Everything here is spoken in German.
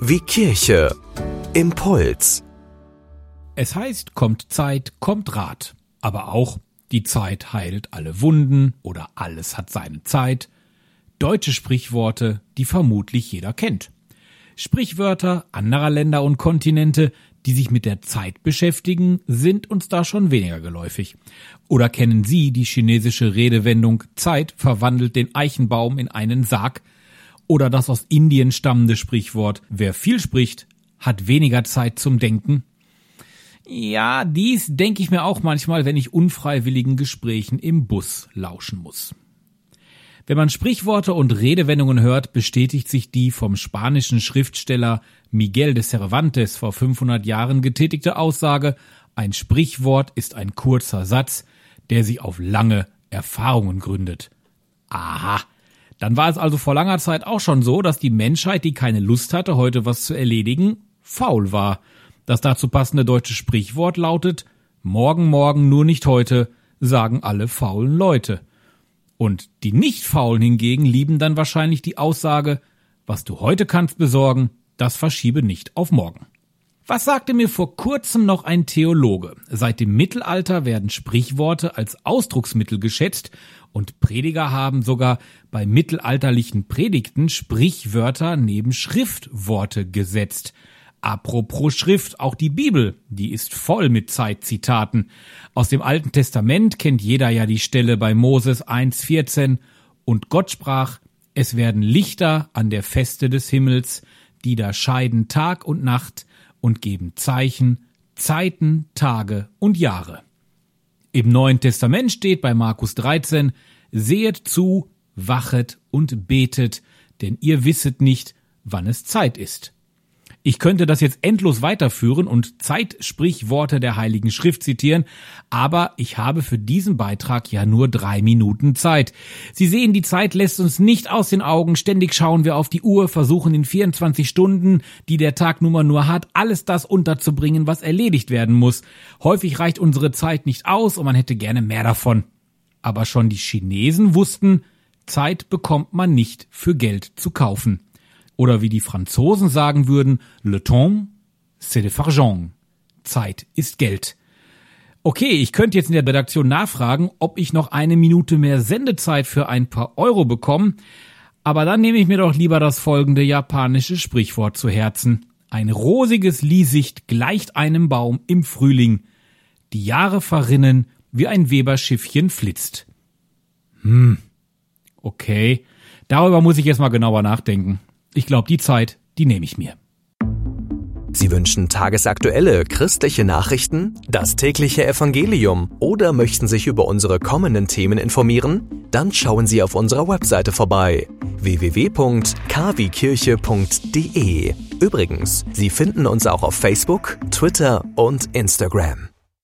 Wie Kirche. Impuls. Es heißt, kommt Zeit, kommt Rat. Aber auch, die Zeit heilt alle Wunden oder alles hat seine Zeit. Deutsche Sprichworte, die vermutlich jeder kennt. Sprichwörter anderer Länder und Kontinente, die sich mit der Zeit beschäftigen, sind uns da schon weniger geläufig. Oder kennen Sie die chinesische Redewendung Zeit verwandelt den Eichenbaum in einen Sarg? Oder das aus Indien stammende Sprichwort Wer viel spricht, hat weniger Zeit zum Denken? Ja, dies denke ich mir auch manchmal, wenn ich unfreiwilligen Gesprächen im Bus lauschen muss. Wenn man Sprichworte und Redewendungen hört, bestätigt sich die vom spanischen Schriftsteller Miguel de Cervantes vor 500 Jahren getätigte Aussage, ein Sprichwort ist ein kurzer Satz, der sich auf lange Erfahrungen gründet. Aha. Dann war es also vor langer Zeit auch schon so, dass die Menschheit, die keine Lust hatte, heute was zu erledigen, faul war. Das dazu passende deutsche Sprichwort lautet Morgen, morgen, nur nicht heute, sagen alle faulen Leute. Und die Nicht-Faulen hingegen lieben dann wahrscheinlich die Aussage, was du heute kannst besorgen, das verschiebe nicht auf morgen. Was sagte mir vor kurzem noch ein Theologe? Seit dem Mittelalter werden Sprichworte als Ausdrucksmittel geschätzt und Prediger haben sogar bei mittelalterlichen Predigten Sprichwörter neben Schriftworte gesetzt. Apropos Schrift, auch die Bibel, die ist voll mit Zeitzitaten. Aus dem Alten Testament kennt jeder ja die Stelle bei Moses 1,14 und Gott sprach, es werden Lichter an der Feste des Himmels, die da scheiden Tag und Nacht und geben Zeichen, Zeiten, Tage und Jahre. Im Neuen Testament steht bei Markus 13, Sehet zu, wachet und betet, denn ihr wisset nicht, wann es Zeit ist. Ich könnte das jetzt endlos weiterführen und Zeitsprichworte der Heiligen Schrift zitieren, aber ich habe für diesen Beitrag ja nur drei Minuten Zeit. Sie sehen, die Zeit lässt uns nicht aus den Augen. Ständig schauen wir auf die Uhr, versuchen in 24 Stunden, die der Tag nun nur hat, alles das unterzubringen, was erledigt werden muss. Häufig reicht unsere Zeit nicht aus und man hätte gerne mehr davon. Aber schon die Chinesen wussten, Zeit bekommt man nicht für Geld zu kaufen. Oder wie die Franzosen sagen würden, le temps, c'est de l'argent. Zeit ist Geld. Okay, ich könnte jetzt in der Redaktion nachfragen, ob ich noch eine Minute mehr Sendezeit für ein paar Euro bekomme, aber dann nehme ich mir doch lieber das folgende japanische Sprichwort zu Herzen. Ein rosiges Liesicht gleicht einem Baum im Frühling. Die Jahre verrinnen, wie ein Weberschiffchen flitzt. Hm. Okay. Darüber muss ich jetzt mal genauer nachdenken. Ich glaube, die Zeit, die nehme ich mir. Sie wünschen tagesaktuelle christliche Nachrichten, das tägliche Evangelium oder möchten sich über unsere kommenden Themen informieren? Dann schauen Sie auf unserer Webseite vorbei www.kwkirche.de. Übrigens, Sie finden uns auch auf Facebook, Twitter und Instagram.